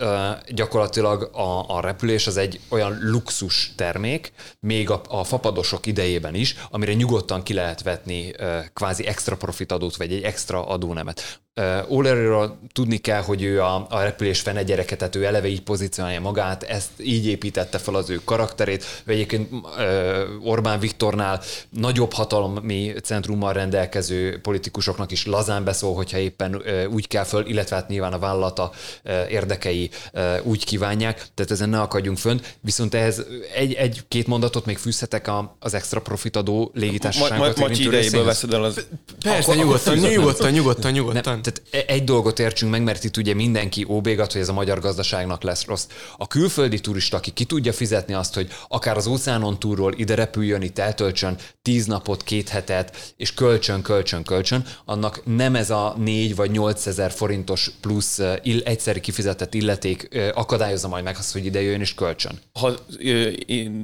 gyakorlatilag a, a repülés az egy olyan luxus termék, még a, a fapadosok idejében is, amire nyugodtan ki lehet vetni kvázi extra profit adót, vagy egy extra adónemet. Uh, tudni kell, hogy ő a, a repülés fene gyereke, tehát ő eleve így pozícionálja magát, ezt így építette fel az ő karakterét. Ő egyébként Orbán Viktornál nagyobb hatalmi centrummal rendelkező politikusoknak is lazán beszól, hogyha éppen úgy kell föl, illetve hát nyilván a vállalata érdekei úgy kívánják, tehát ezen ne akadjunk fönt. Viszont ehhez egy, egy-két mondatot még fűzhetek a, az extra profit adó légitársaságot. Majd idejéből veszed el az... Persze, akkor, nyugodtan, nyugodtan, nyugodtan, nyugodtan, nyugodtan. Tehát e- egy dolgot értsünk meg, mert itt ugye mindenki óbégat, hogy ez a magyar gazdaságnak lesz rossz. A külföldi turista, aki ki tudja fizetni azt, hogy akár az óceánon túlról ide repüljön, itt eltöltsön tíz napot, két hetet, és kölcsön, kölcsön, kölcsön, annak nem ez a négy vagy nyolc ezer forintos plusz ill, egyszerű kifizetett illeték akadályozza majd meg azt, hogy ide jöjjön és kölcsön. Ha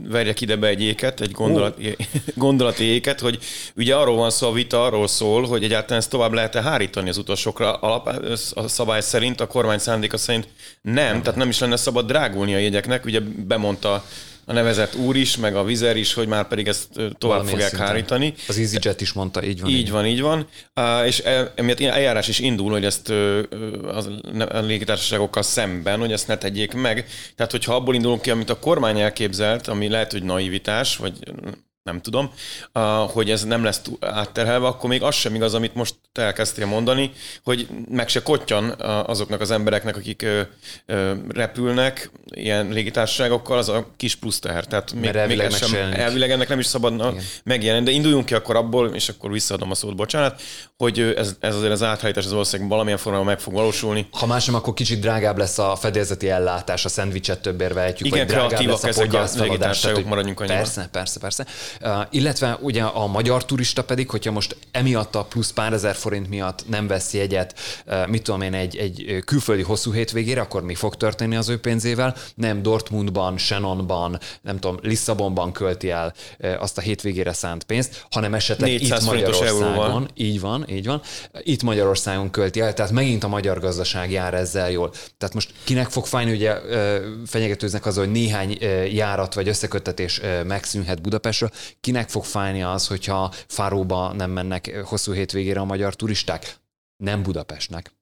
verjek ide be egy éket, egy gondolat, gondolati éket, hogy ugye arról van szó, a vita arról szól, hogy egyáltalán ezt tovább lehet-e hárítani az utasokra, alap, a szabály szerint, a kormány szándéka szerint nem, tehát nem is lenne szabad drágulni a jegyeknek. Ugye bemondta a nevezett úr is, meg a vizer is, hogy már pedig ezt tovább Valamilyen fogják szinten. hárítani. Az EasyJet is mondta, így van. Így, így van, így van. És e, emiatt eljárás is indul, hogy ezt a légitársaságokkal szemben, hogy ezt ne tegyék meg. Tehát, hogyha abból indulunk ki, amit a kormány elképzelt, ami lehet, hogy naivitás, vagy nem tudom, hogy ez nem lesz átterhelve, akkor még az sem igaz, amit most te elkezdtél mondani, hogy meg se kottyan azoknak az embereknek, akik repülnek ilyen légitársaságokkal, az a kis plusz teher. Tehát még, még ez sem, elvileg ennek nem is szabadna Igen. megjelenni. De induljunk ki akkor abból, és akkor visszaadom a szót, bocsánat, hogy ez, ez azért az áthajtás az országban valamilyen formában meg fog valósulni. Ha más nem, akkor kicsit drágább lesz a fedélzeti ellátás, a szendvicset többért vehetjük, Igen, vagy drágább lesz a ezek a légitársaságok, maradjunk annyiban. Persze, persze, persze. Illetve ugye a magyar turista pedig, hogyha most emiatt a plusz pár ezer forint miatt nem vesz jegyet, mit tudom én, egy, egy külföldi hosszú hétvégére, akkor mi fog történni az ő pénzével? Nem Dortmundban, Shannonban, nem tudom, Lisszabonban költi el azt a hétvégére szánt pénzt, hanem esetleg itt Magyarországon, így van, így van, itt Magyarországon költi el, tehát megint a magyar gazdaság jár ezzel jól. Tehát most kinek fog fájni, ugye fenyegetőznek az, hogy néhány járat vagy összekötetés megszűnhet Budapestről, kinek fog fájni az, hogyha Fáróba nem mennek hosszú hétvégére a magyar turisták? Nem Budapestnek.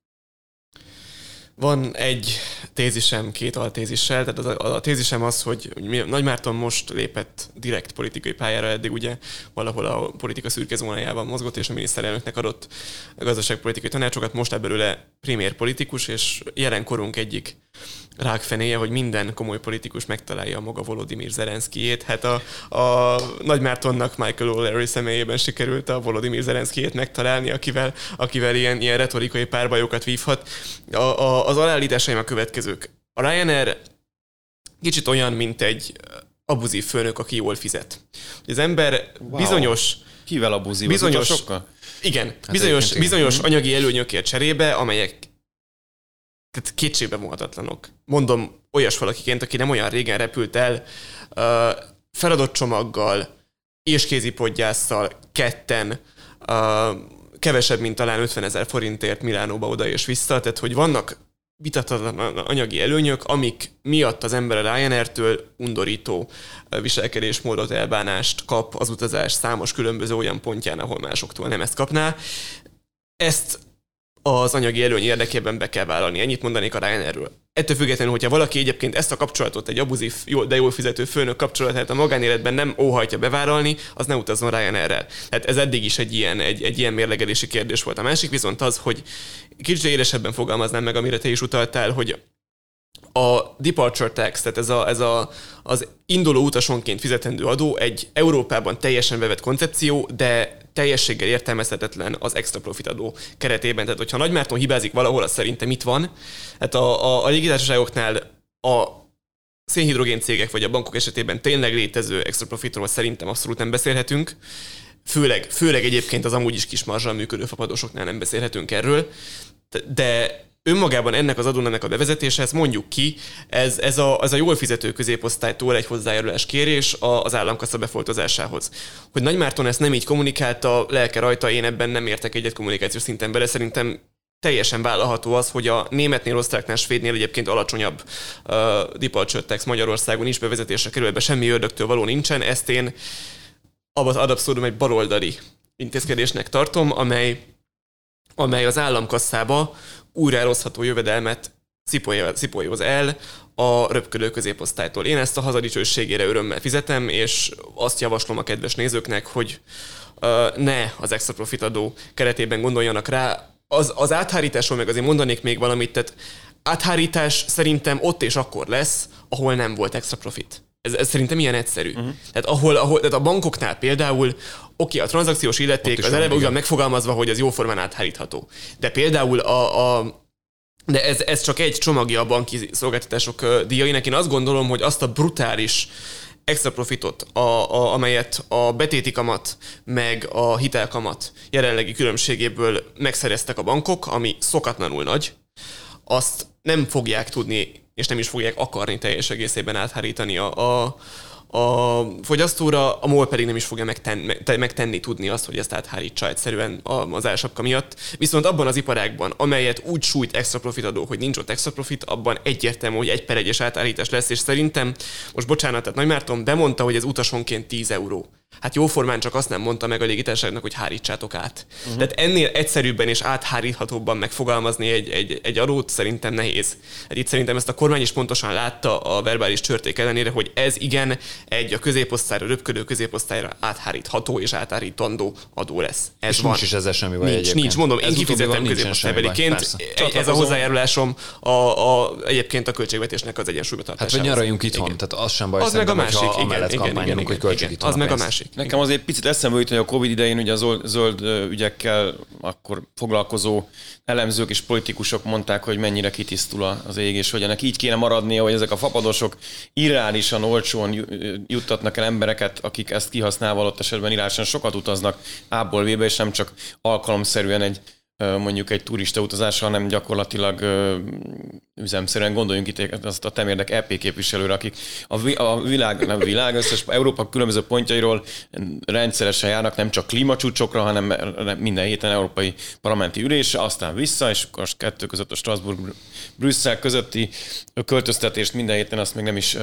Van egy tézisem két altézissel, tehát az a, a tézisem az, hogy Nagy Márton most lépett direkt politikai pályára, eddig ugye valahol a politika szürke zónájában mozgott, és a miniszterelnöknek adott gazdaságpolitikai tanácsokat, most ebből le primér politikus, és jelenkorunk egyik rákfenéje, hogy minden komoly politikus megtalálja a maga Volodymyr Zelenszkijét. Hát a, a Nagy Mártonnak Michael O'Leary személyében sikerült a Volodymyr Zelenszkijét megtalálni, akivel, akivel ilyen, ilyen retorikai párbajokat vívhat. A, a, az alállításaim a következők. A Ryanair kicsit olyan, mint egy abuzív főnök, aki jól fizet. Az ember wow. bizonyos... Kivel abuzív? Bizonyos, igen, hát bizonyos, bizonyos anyagi előnyökért cserébe, amelyek tehát kétségbe vonhatatlanok. Mondom olyas valakiként, aki nem olyan régen repült el, uh, feladott csomaggal, és kézipodgyásszal, ketten, uh, kevesebb, mint talán 50 ezer forintért Milánóba oda és vissza, tehát hogy vannak vitathatatlan anyagi előnyök, amik miatt az ember a Ryanair-től undorító viselkedésmódot, elbánást kap az utazás számos különböző olyan pontján, ahol másoktól nem ezt kapná. Ezt az anyagi előny érdekében be kell vállalni. Ennyit mondanék a Ryanairről. Ettől függetlenül, hogyha valaki egyébként ezt a kapcsolatot, egy abuzív, de jól fizető főnök kapcsolatát a magánéletben nem óhajtja bevállalni, az ne utazzon Ryanair-rel. Tehát ez eddig is egy ilyen, egy, egy ilyen mérlegelési kérdés volt. A másik viszont az, hogy kicsit élesebben fogalmaznám meg, amire te is utaltál, hogy a departure tax, tehát ez, a, ez a, az induló utasonként fizetendő adó egy Európában teljesen bevett koncepció, de teljességgel értelmezhetetlen az extra profit adó keretében. Tehát, hogyha Nagymárton hibázik valahol, az szerintem itt van. Hát a, a, a légitársaságoknál a szénhidrogén cégek vagy a bankok esetében tényleg létező extra profitról szerintem abszolút nem beszélhetünk. Főleg, főleg egyébként az amúgy is kis marzsal működő fapadosoknál nem beszélhetünk erről. De önmagában ennek az adónak a bevezetése, ezt mondjuk ki, ez, ez, a, ez a jól fizető középosztálytól egy hozzájárulás kérés az államkassa befoltozásához. Hogy Nagymárton ezt nem így kommunikálta, lelke rajta, én ebben nem értek egyet kommunikációs szinten bele, szerintem teljesen vállalható az, hogy a németnél, osztráknál, svédnél egyébként alacsonyabb uh, tax Magyarországon is bevezetésre kerül, ebbe semmi ördögtől való nincsen, ezt én ad abszurdum egy baloldali intézkedésnek tartom, amely amely az államkasszába újra elosztható jövedelmet szipolyoz el a röpködő középosztálytól. Én ezt a hazadicsőségére örömmel fizetem, és azt javaslom a kedves nézőknek, hogy ne az extra profit adó keretében gondoljanak rá. Az, az áthárításról meg azért mondanék még valamit, tehát áthárítás szerintem ott és akkor lesz, ahol nem volt extra profit. Ez, ez szerintem ilyen egyszerű. Uh-huh. Tehát, ahol, ahol, tehát a bankoknál például, oké, okay, a tranzakciós illeték az eleve ugyan megfogalmazva, hogy az jóformán áthárítható. De például a, a de ez, ez csak egy csomagja a banki szolgáltatások díjainak. Én azt gondolom, hogy azt a brutális extra profitot, a, a, amelyet a betéti kamat meg a hitelkamat jelenlegi különbségéből megszereztek a bankok, ami szokatlanul nagy, azt nem fogják tudni és nem is fogják akarni teljes egészében áthárítani a, a, a fogyasztóra, a MOL pedig nem is fogja megtenni, megtenni tudni azt, hogy ezt áthárítsa egyszerűen az elsapka miatt. Viszont abban az iparágban, amelyet úgy sújt extra profit adó, hogy nincs ott extra profit, abban egyértelmű, hogy egy per egyes átállítás lesz, és szerintem, most bocsánat, tehát Nagymárton bemondta, hogy ez utasonként 10 euró. Hát jóformán csak azt nem mondta meg a légitársaságnak, hogy hárítsátok át. Uh-huh. Tehát ennél egyszerűbben és átháríthatóbban megfogalmazni egy, egy, egy adót szerintem nehéz. Hát itt szerintem ezt a kormány is pontosan látta a verbális csörték ellenére, hogy ez igen egy a középosztályra, röpködő középosztályra áthárítható és áthárítandó adó lesz. Ez és van. nincs is ezzel semmi baj Nincs, egyébként. nincs, mondom, én kifizetem középosztálybeliként. Ez a hozzájárulásom a, a, egyébként a költségvetésnek az egyensúlyba tartásához. Hát, hogy nyaraljunk itthon, igen. tehát az sem baj, az meg a másik, igen, amellett igen, kampányolunk, hogy itthon Az meg a másik. Nekem azért picit eszembe jut, hogy a Covid idején ugye a zöld, zöld ügyekkel akkor foglalkozó elemzők és politikusok mondták, hogy mennyire kitisztul az ég, és hogy ennek így kéne maradnia, hogy ezek a fapadosok irreálisan olcsón juttatnak el embereket, akik ezt kihasználva ott esetben irányosan sokat utaznak A-ból B-be, és nem csak alkalomszerűen egy mondjuk egy turista utazásra, hanem gyakorlatilag üzemszerűen gondoljunk itt azt a temérdek EP képviselőre, akik a, a világ, nem világ, összes Európa különböző pontjairól rendszeresen járnak, nem csak klímacsúcsokra, hanem minden héten európai parlamenti ülésre, aztán vissza, és akkor kettő között a Strasbourg Brüsszel közötti költöztetést minden héten azt még nem is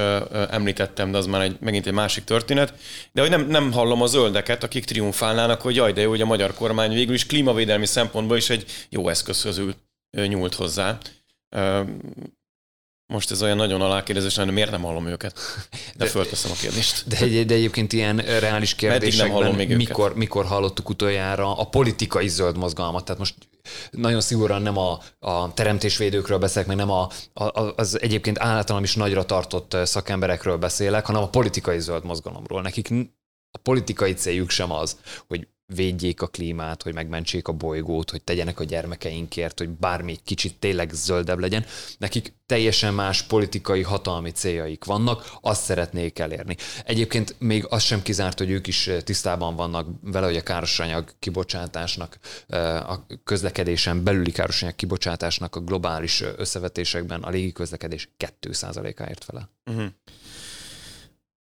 említettem, de az már egy, megint egy másik történet. De hogy nem, nem hallom a zöldeket, akik triumfálnának, hogy jaj, de jó, hogy a magyar kormány végül is klímavédelmi szempontból is egy jó eszköz közül nyúlt hozzá. Most ez olyan nagyon alákérdezés, hogy miért nem hallom őket? De, de fölteszem a kérdést. De, egy, de egyébként ilyen reális kérdésekben még mikor, mikor hallottuk utoljára a politikai zöld mozgalmat? Tehát most nagyon szigorúan nem a, a teremtésvédőkről beszélek, meg nem a, a, az egyébként általam is nagyra tartott szakemberekről beszélek, hanem a politikai zöld mozgalomról. Nekik a politikai céljuk sem az, hogy védjék a klímát, hogy megmentsék a bolygót, hogy tegyenek a gyermekeinkért, hogy bármi kicsit tényleg zöldebb legyen. Nekik teljesen más politikai hatalmi céljaik vannak, azt szeretnék elérni. Egyébként még az sem kizárt, hogy ők is tisztában vannak vele, hogy a károsanyag kibocsátásnak, a közlekedésen belüli károsanyag kibocsátásnak a globális összevetésekben a légi közlekedés 2%-áért fele. Uh-huh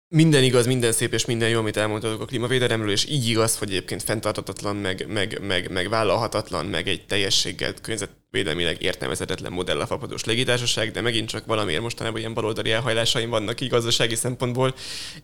minden igaz, minden szép és minden jó, amit elmondhatok a klímavédelemről, és így igaz, hogy egyébként fenntartatatlan, meg, meg, meg, meg vállalhatatlan, meg egy teljességgel környezetvédelmileg értelmezhetetlen modell a fapadós légitársaság, de megint csak valamiért mostanában ilyen baloldali elhajlásaim vannak így gazdasági szempontból.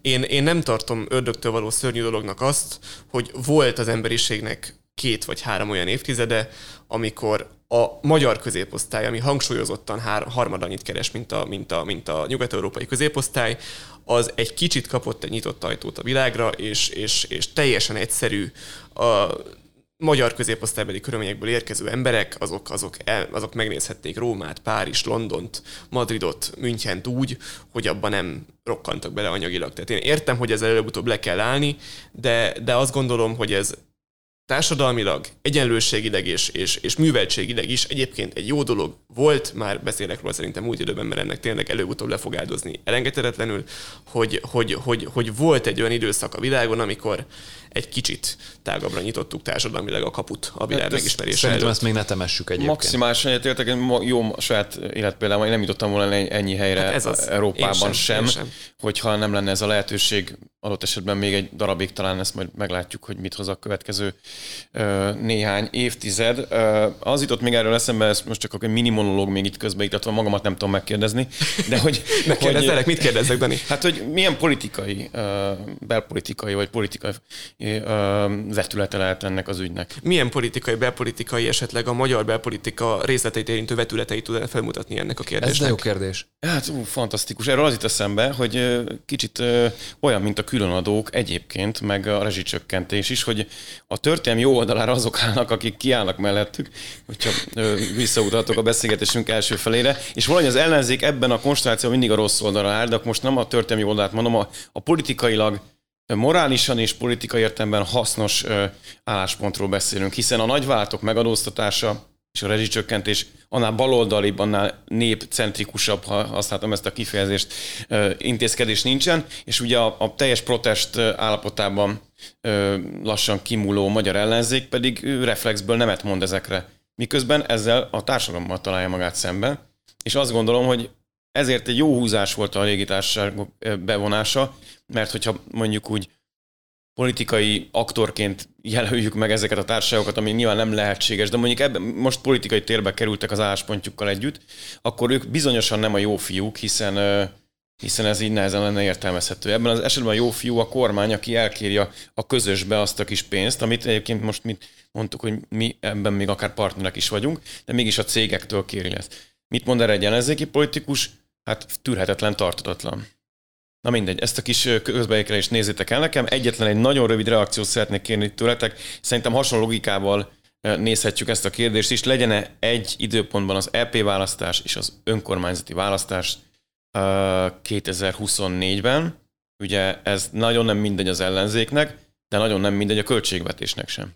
Én, én nem tartom ördögtől való szörnyű dolognak azt, hogy volt az emberiségnek két vagy három olyan évtizede, amikor a magyar középosztály, ami hangsúlyozottan hár, harmad annyit keres, mint a, mint a, mint a nyugat-európai középosztály, az egy kicsit kapott egy nyitott ajtót a világra, és, és, és teljesen egyszerű a magyar középosztálybeli körülményekből érkező emberek, azok, azok, el, azok megnézhették Rómát, Párizs, Londont, Madridot, Münchent úgy, hogy abban nem rokkantak bele anyagilag. Tehát én értem, hogy ez előbb-utóbb le kell állni, de, de azt gondolom, hogy ez társadalmilag, egyenlőségileg és, és, és műveltségileg is egyébként egy jó dolog volt, már beszélek róla szerintem múlt időben, mert ennek tényleg előbb-utóbb le fog áldozni elengedhetetlenül, hogy, hogy, hogy, hogy volt egy olyan időszak a világon, amikor egy kicsit tágabbra nyitottuk társadalmilag a kaput a világ hát megismerése Szerintem előtt. ezt még ne temessük egyébként. Maximálisan egyetértek, jó saját életpéldám, én nem jutottam volna ennyi helyre hát ez az. Európában sem, sem, sem, hogyha nem lenne ez a lehetőség, adott esetben még egy darabig talán ezt majd meglátjuk, hogy mit hoz a következő néhány évtized. Az jutott még erről eszembe, ez most csak egy mini monológ még itt közbeiktatva, magamat nem tudom megkérdezni, de hogy... ne kérdezzelek, mit kérdezzek, Dani? Hát, hogy milyen politikai, belpolitikai vagy politikai vetülete lehet ennek az ügynek. Milyen politikai, belpolitikai, esetleg a magyar belpolitika részleteit érintő vetületeit tud felmutatni ennek a kérdésnek? Ez de jó kérdés. Hát ú, fantasztikus. Erről az itt eszembe, hogy kicsit olyan, mint a különadók egyébként, meg a rezsicsökkentés is, hogy a történelmi jó oldalára azok állnak, akik kiállnak mellettük, hogyha visszautatok a beszélgetésünk első felére, és valahogy az ellenzék ebben a konstellációban mindig a rossz oldalra áll, de most nem a történelmi oldalát mondom, a, a politikailag morálisan és politikai értelemben hasznos álláspontról beszélünk, hiszen a nagyváltok megadóztatása és a rezsicsökkentés annál baloldalibb, annál népcentrikusabb, ha használtam ezt a kifejezést, intézkedés nincsen, és ugye a, a teljes protest állapotában lassan kimúló magyar ellenzék pedig reflexből nemet mond ezekre. Miközben ezzel a társadalommal találja magát szemben, és azt gondolom, hogy ezért egy jó húzás volt a légitársaság bevonása, mert hogyha mondjuk úgy politikai aktorként jelöljük meg ezeket a társaságokat, ami nyilván nem lehetséges, de mondjuk ebben most politikai térbe kerültek az álláspontjukkal együtt, akkor ők bizonyosan nem a jó fiúk, hiszen hiszen ez így nehezen lenne értelmezhető. Ebben az esetben a jó fiú a kormány, aki elkérja a közösbe azt a kis pénzt, amit egyébként most mi mondtuk, hogy mi ebben még akár partnerek is vagyunk, de mégis a cégektől kéri ezt. Mit mond erre egy ellenzéki politikus? Hát tűrhetetlen, tartatatlan. Na mindegy, ezt a kis is nézzétek el nekem. Egyetlen egy nagyon rövid reakciót szeretnék kérni tőletek. Szerintem hasonló logikával nézhetjük ezt a kérdést is. Legyen-e egy időpontban az EP választás és az önkormányzati választás 2024-ben? Ugye ez nagyon nem mindegy az ellenzéknek, de nagyon nem mindegy a költségvetésnek sem.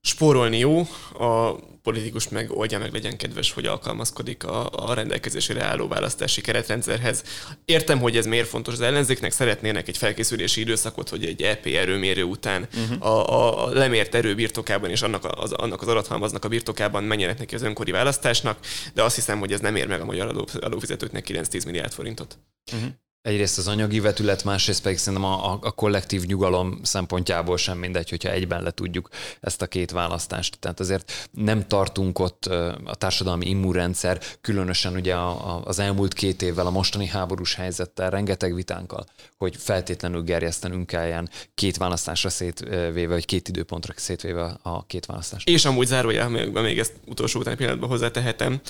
Spórolni jó, a politikus meg oldja meg, legyen kedves, hogy alkalmazkodik a, a rendelkezésére álló választási keretrendszerhez. Értem, hogy ez miért fontos az ellenzéknek, szeretnének egy felkészülési időszakot, hogy egy EP erőmérő után uh-huh. a, a lemért erő birtokában és annak az, annak az adathalmaznak a birtokában menjenek neki az önkori választásnak, de azt hiszem, hogy ez nem ér meg a magyar adófizetőknek 9-10 milliárd forintot. Uh-huh egyrészt az anyagi vetület, másrészt pedig szerintem a, a, kollektív nyugalom szempontjából sem mindegy, hogyha egyben le tudjuk ezt a két választást. Tehát azért nem tartunk ott a társadalmi immunrendszer, különösen ugye a, a, az elmúlt két évvel, a mostani háborús helyzettel, rengeteg vitánkkal, hogy feltétlenül gerjesztenünk kelljen két választásra szétvéve, vagy két időpontra szétvéve a két választást. És amúgy zárójelben még ezt utolsó utáni pillanatban hozzátehetem,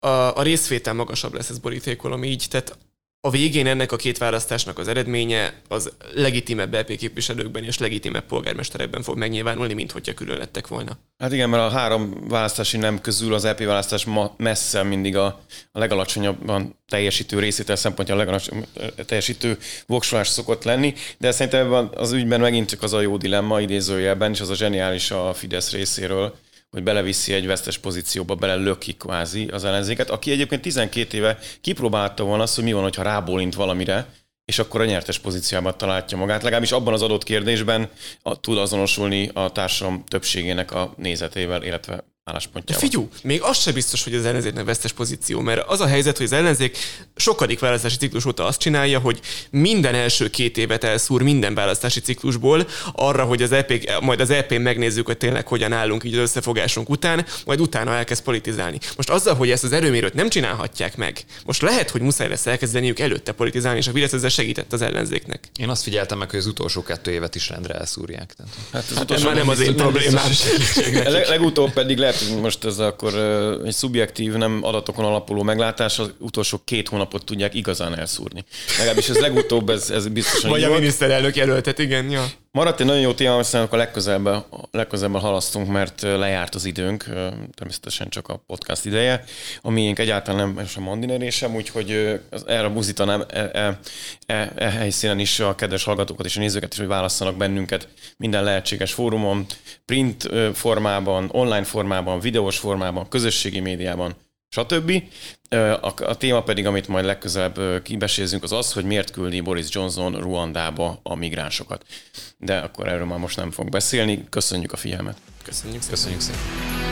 a, a részvétel magasabb lesz ez borítékolom így, tehát a végén ennek a két választásnak az eredménye az legitimebb LP képviselőkben és legitimebb polgármesterekben fog megnyilvánulni, mint hogyha külön lettek volna. Hát igen, mert a három választási nem közül az LP választás ma messze mindig a, a legalacsonyabban teljesítő részétel szempontja a legalacsonyabb teljesítő voksolás szokott lenni, de szerintem az ügyben megint csak az a jó dilemma idézőjelben, és az a zseniális a Fidesz részéről, hogy beleviszi egy vesztes pozícióba, bele löki kvázi az ellenzéket, aki egyébként 12 éve kipróbálta volna azt, hogy mi van, hogyha rábólint valamire, és akkor a nyertes pozícióban találja magát. Legalábbis abban az adott kérdésben a, tud azonosulni a társadalom többségének a nézetével, illetve álláspontjával. Figyú, még az sem biztos, hogy az ellenzéknek vesztes pozíció, mert az a helyzet, hogy az ellenzék sokadik választási ciklus óta azt csinálja, hogy minden első két évet elszúr minden választási ciklusból arra, hogy az EP, majd az EP-n megnézzük, hogy tényleg hogyan állunk így az összefogásunk után, majd utána elkezd politizálni. Most azzal, hogy ezt az erőmérőt nem csinálhatják meg, most lehet, hogy muszáj lesz elkezdeniük előtte politizálni, és a Fidesz ezzel segített az ellenzéknek. Én azt figyeltem meg, hogy az utolsó kettő évet is rendre elszúrják. Tehát. Hát az Ez utolsó már nem az én problémám. Leg, legutóbb pedig lehet, hogy most ez akkor egy szubjektív, nem adatokon alapuló meglátás, az utolsó két hónapot tudják igazán elszúrni. Legalábbis ez legutóbb, ez, ez biztosan Vagy a volt. miniszterelnök jelöltet, igen, ja. Maradt egy nagyon jó téma, aztán akkor legközelebb, legközelebb halasztunk, mert lejárt az időnk, természetesen csak a podcast ideje. A miénk egyáltalán nem sem mandinerésem, úgyhogy ö, az- erre buzítanám e, e, e, e, helyszínen is a kedves hallgatókat és a nézőket is, hogy válasszanak bennünket minden lehetséges fórumon, print formában, online formában, videós formában, közösségi médiában, stb. A, téma pedig, amit majd legközelebb ö, kibesézzünk, az az, hogy miért küldi Boris Johnson Ruandába a migránsokat. De akkor erről már most nem fog beszélni. Köszönjük a figyelmet! Köszönjük szépen. Köszönjük szépen.